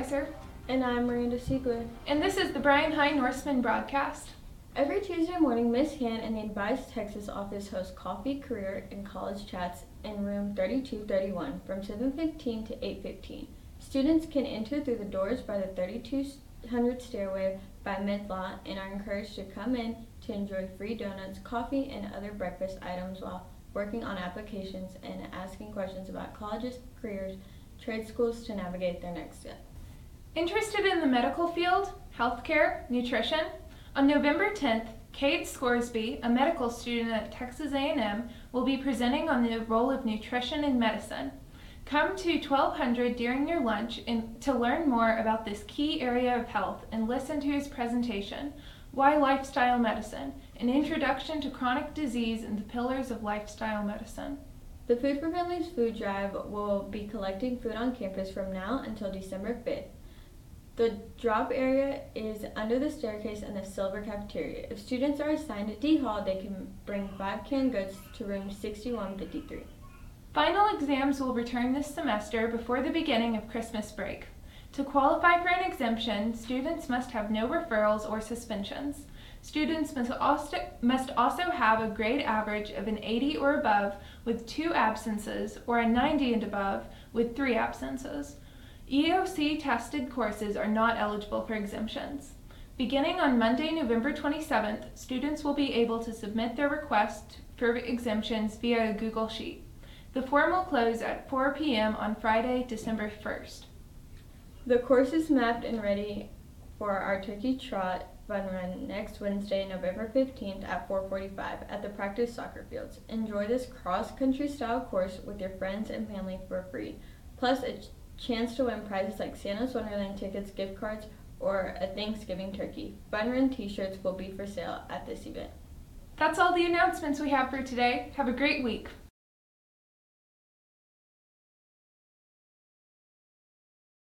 Spicer. And I'm Miranda Siegler. And this is the Bryan High Norseman broadcast. Every Tuesday morning, Miss Han and the Advise Texas office host coffee, career, and college chats in room 3231 from 7:15 to 8:15. Students can enter through the doors by the 3200 stairway by mid-law and are encouraged to come in to enjoy free donuts, coffee, and other breakfast items while working on applications and asking questions about colleges, careers, trade schools to navigate their next step. Interested in the medical field, healthcare, nutrition? On November 10th, Kate Scoresby, a medical student at Texas A&M, will be presenting on the role of nutrition in medicine. Come to 1200 during your lunch in, to learn more about this key area of health and listen to his presentation, Why Lifestyle Medicine, an introduction to chronic disease and the pillars of lifestyle medicine. The Food for Families food drive will be collecting food on campus from now until December 5th. The drop area is under the staircase in the silver cafeteria. If students are assigned at D Hall, they can bring five canned goods to room 6153. Final exams will return this semester before the beginning of Christmas break. To qualify for an exemption, students must have no referrals or suspensions. Students must also, must also have a grade average of an 80 or above with two absences or a 90 and above with three absences. EOC tested courses are not eligible for exemptions. Beginning on Monday, November 27th, students will be able to submit their request for exemptions via a Google Sheet. The form will close at 4 p.m. on Friday, December 1st. The course is mapped and ready for our Turkey Trot fun run next Wednesday, November 15th at 4:45 at the practice soccer fields. Enjoy this cross-country style course with your friends and family for free. Plus a chance to win prizes like Santa's Wonderland tickets, gift cards, or a Thanksgiving turkey. Fun Run t-shirts will be for sale at this event. That's all the announcements we have for today. Have a great week.